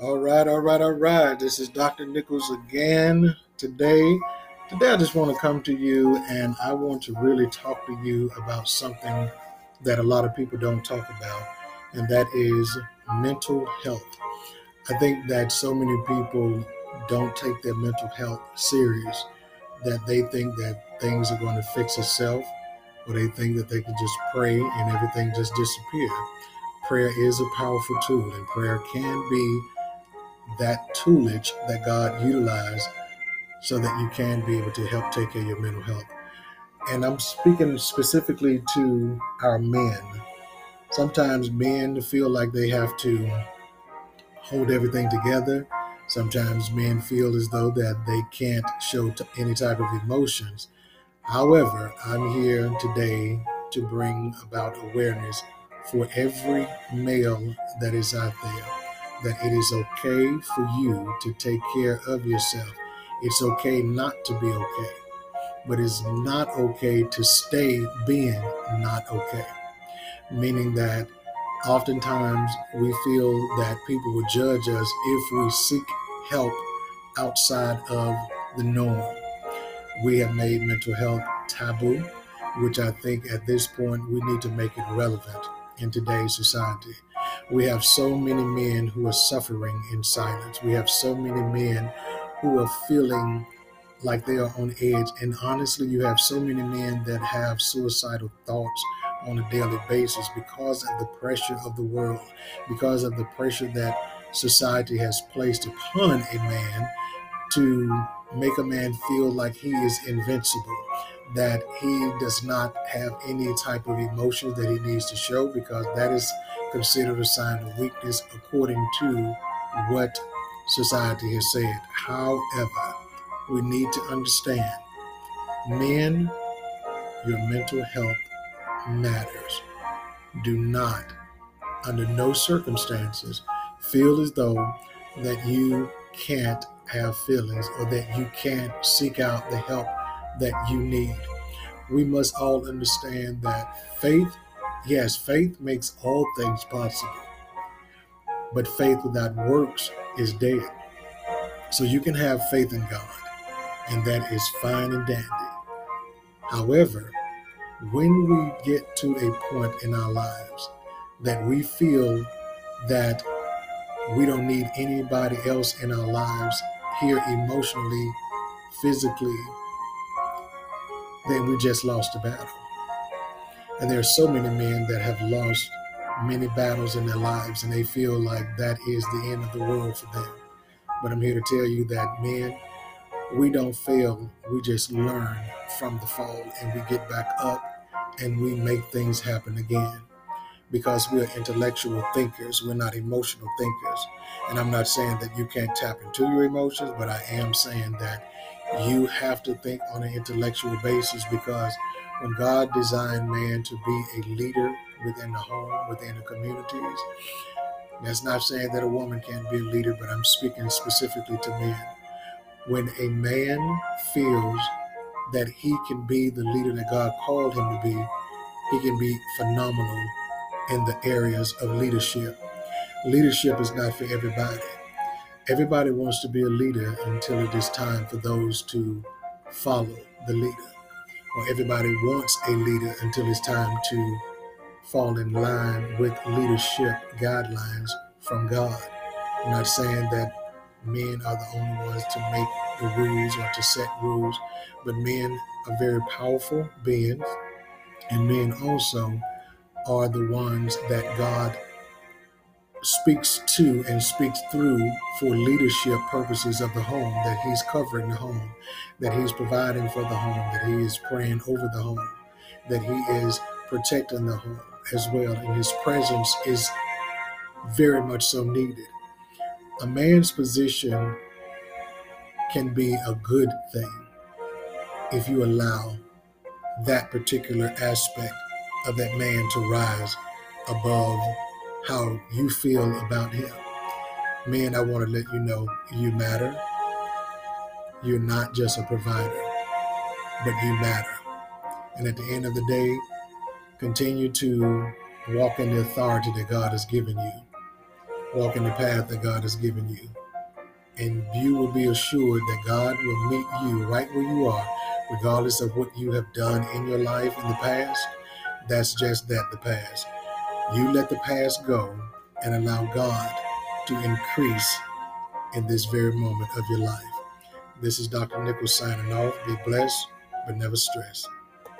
All right, all right, all right. This is Dr. Nichols again today. Today, I just want to come to you and I want to really talk to you about something that a lot of people don't talk about, and that is mental health. I think that so many people don't take their mental health serious, that they think that things are going to fix itself, or they think that they can just pray and everything just disappear. Prayer is a powerful tool, and prayer can be that toolage that God utilized so that you can be able to help take care of your mental health. And I'm speaking specifically to our men. Sometimes men feel like they have to hold everything together. Sometimes men feel as though that they can't show t- any type of emotions. However, I'm here today to bring about awareness for every male that is out there that it is okay for you to take care of yourself. It's okay not to be okay, but it's not okay to stay being not okay. Meaning that oftentimes we feel that people will judge us if we seek help outside of the norm. We have made mental health taboo, which I think at this point we need to make it relevant in today's society. We have so many men who are suffering in silence. We have so many men who are feeling like they are on edge. And honestly, you have so many men that have suicidal thoughts on a daily basis because of the pressure of the world, because of the pressure that society has placed upon a man to make a man feel like he is invincible, that he does not have any type of emotion that he needs to show because that is considered a sign of weakness according to what society has said. However, we need to understand men, your mental health matters. Do not, under no circumstances, feel as though that you can't have feelings or that you can't seek out the help that you need. We must all understand that faith Yes, faith makes all things possible, but faith without works is dead. So you can have faith in God, and that is fine and dandy. However, when we get to a point in our lives that we feel that we don't need anybody else in our lives here emotionally, physically, then we just lost the battle. And there are so many men that have lost many battles in their lives and they feel like that is the end of the world for them. But I'm here to tell you that men, we don't fail, we just learn from the fall and we get back up and we make things happen again because we're intellectual thinkers, we're not emotional thinkers. And I'm not saying that you can't tap into your emotions, but I am saying that you have to think on an intellectual basis because when God designed man to be a leader within the home, within the communities, that's not saying that a woman can't be a leader, but I'm speaking specifically to men. When a man feels that he can be the leader that God called him to be, he can be phenomenal in the areas of leadership. Leadership is not for everybody. Everybody wants to be a leader until it is time for those to follow the leader or everybody wants a leader until it's time to fall in line with leadership guidelines from God. I'm not saying that men are the only ones to make the rules or to set rules, but men are very powerful beings, and men also are the ones that God speaks to and speaks through for leadership purposes of the home, that he's covering the home, that he's providing for the home, that he is praying over the home, that he is protecting the home as well. And his presence is very much so needed. A man's position can be a good thing if you allow that particular aspect of that man to rise above how you feel about him. Man, I want to let you know you matter. You're not just a provider, but you matter. And at the end of the day, continue to walk in the authority that God has given you. walk in the path that God has given you. And you will be assured that God will meet you right where you are, regardless of what you have done in your life in the past. That's just that, the past. You let the past go and allow God to increase in this very moment of your life. This is Dr. Nichols signing off. Be blessed, but never stress.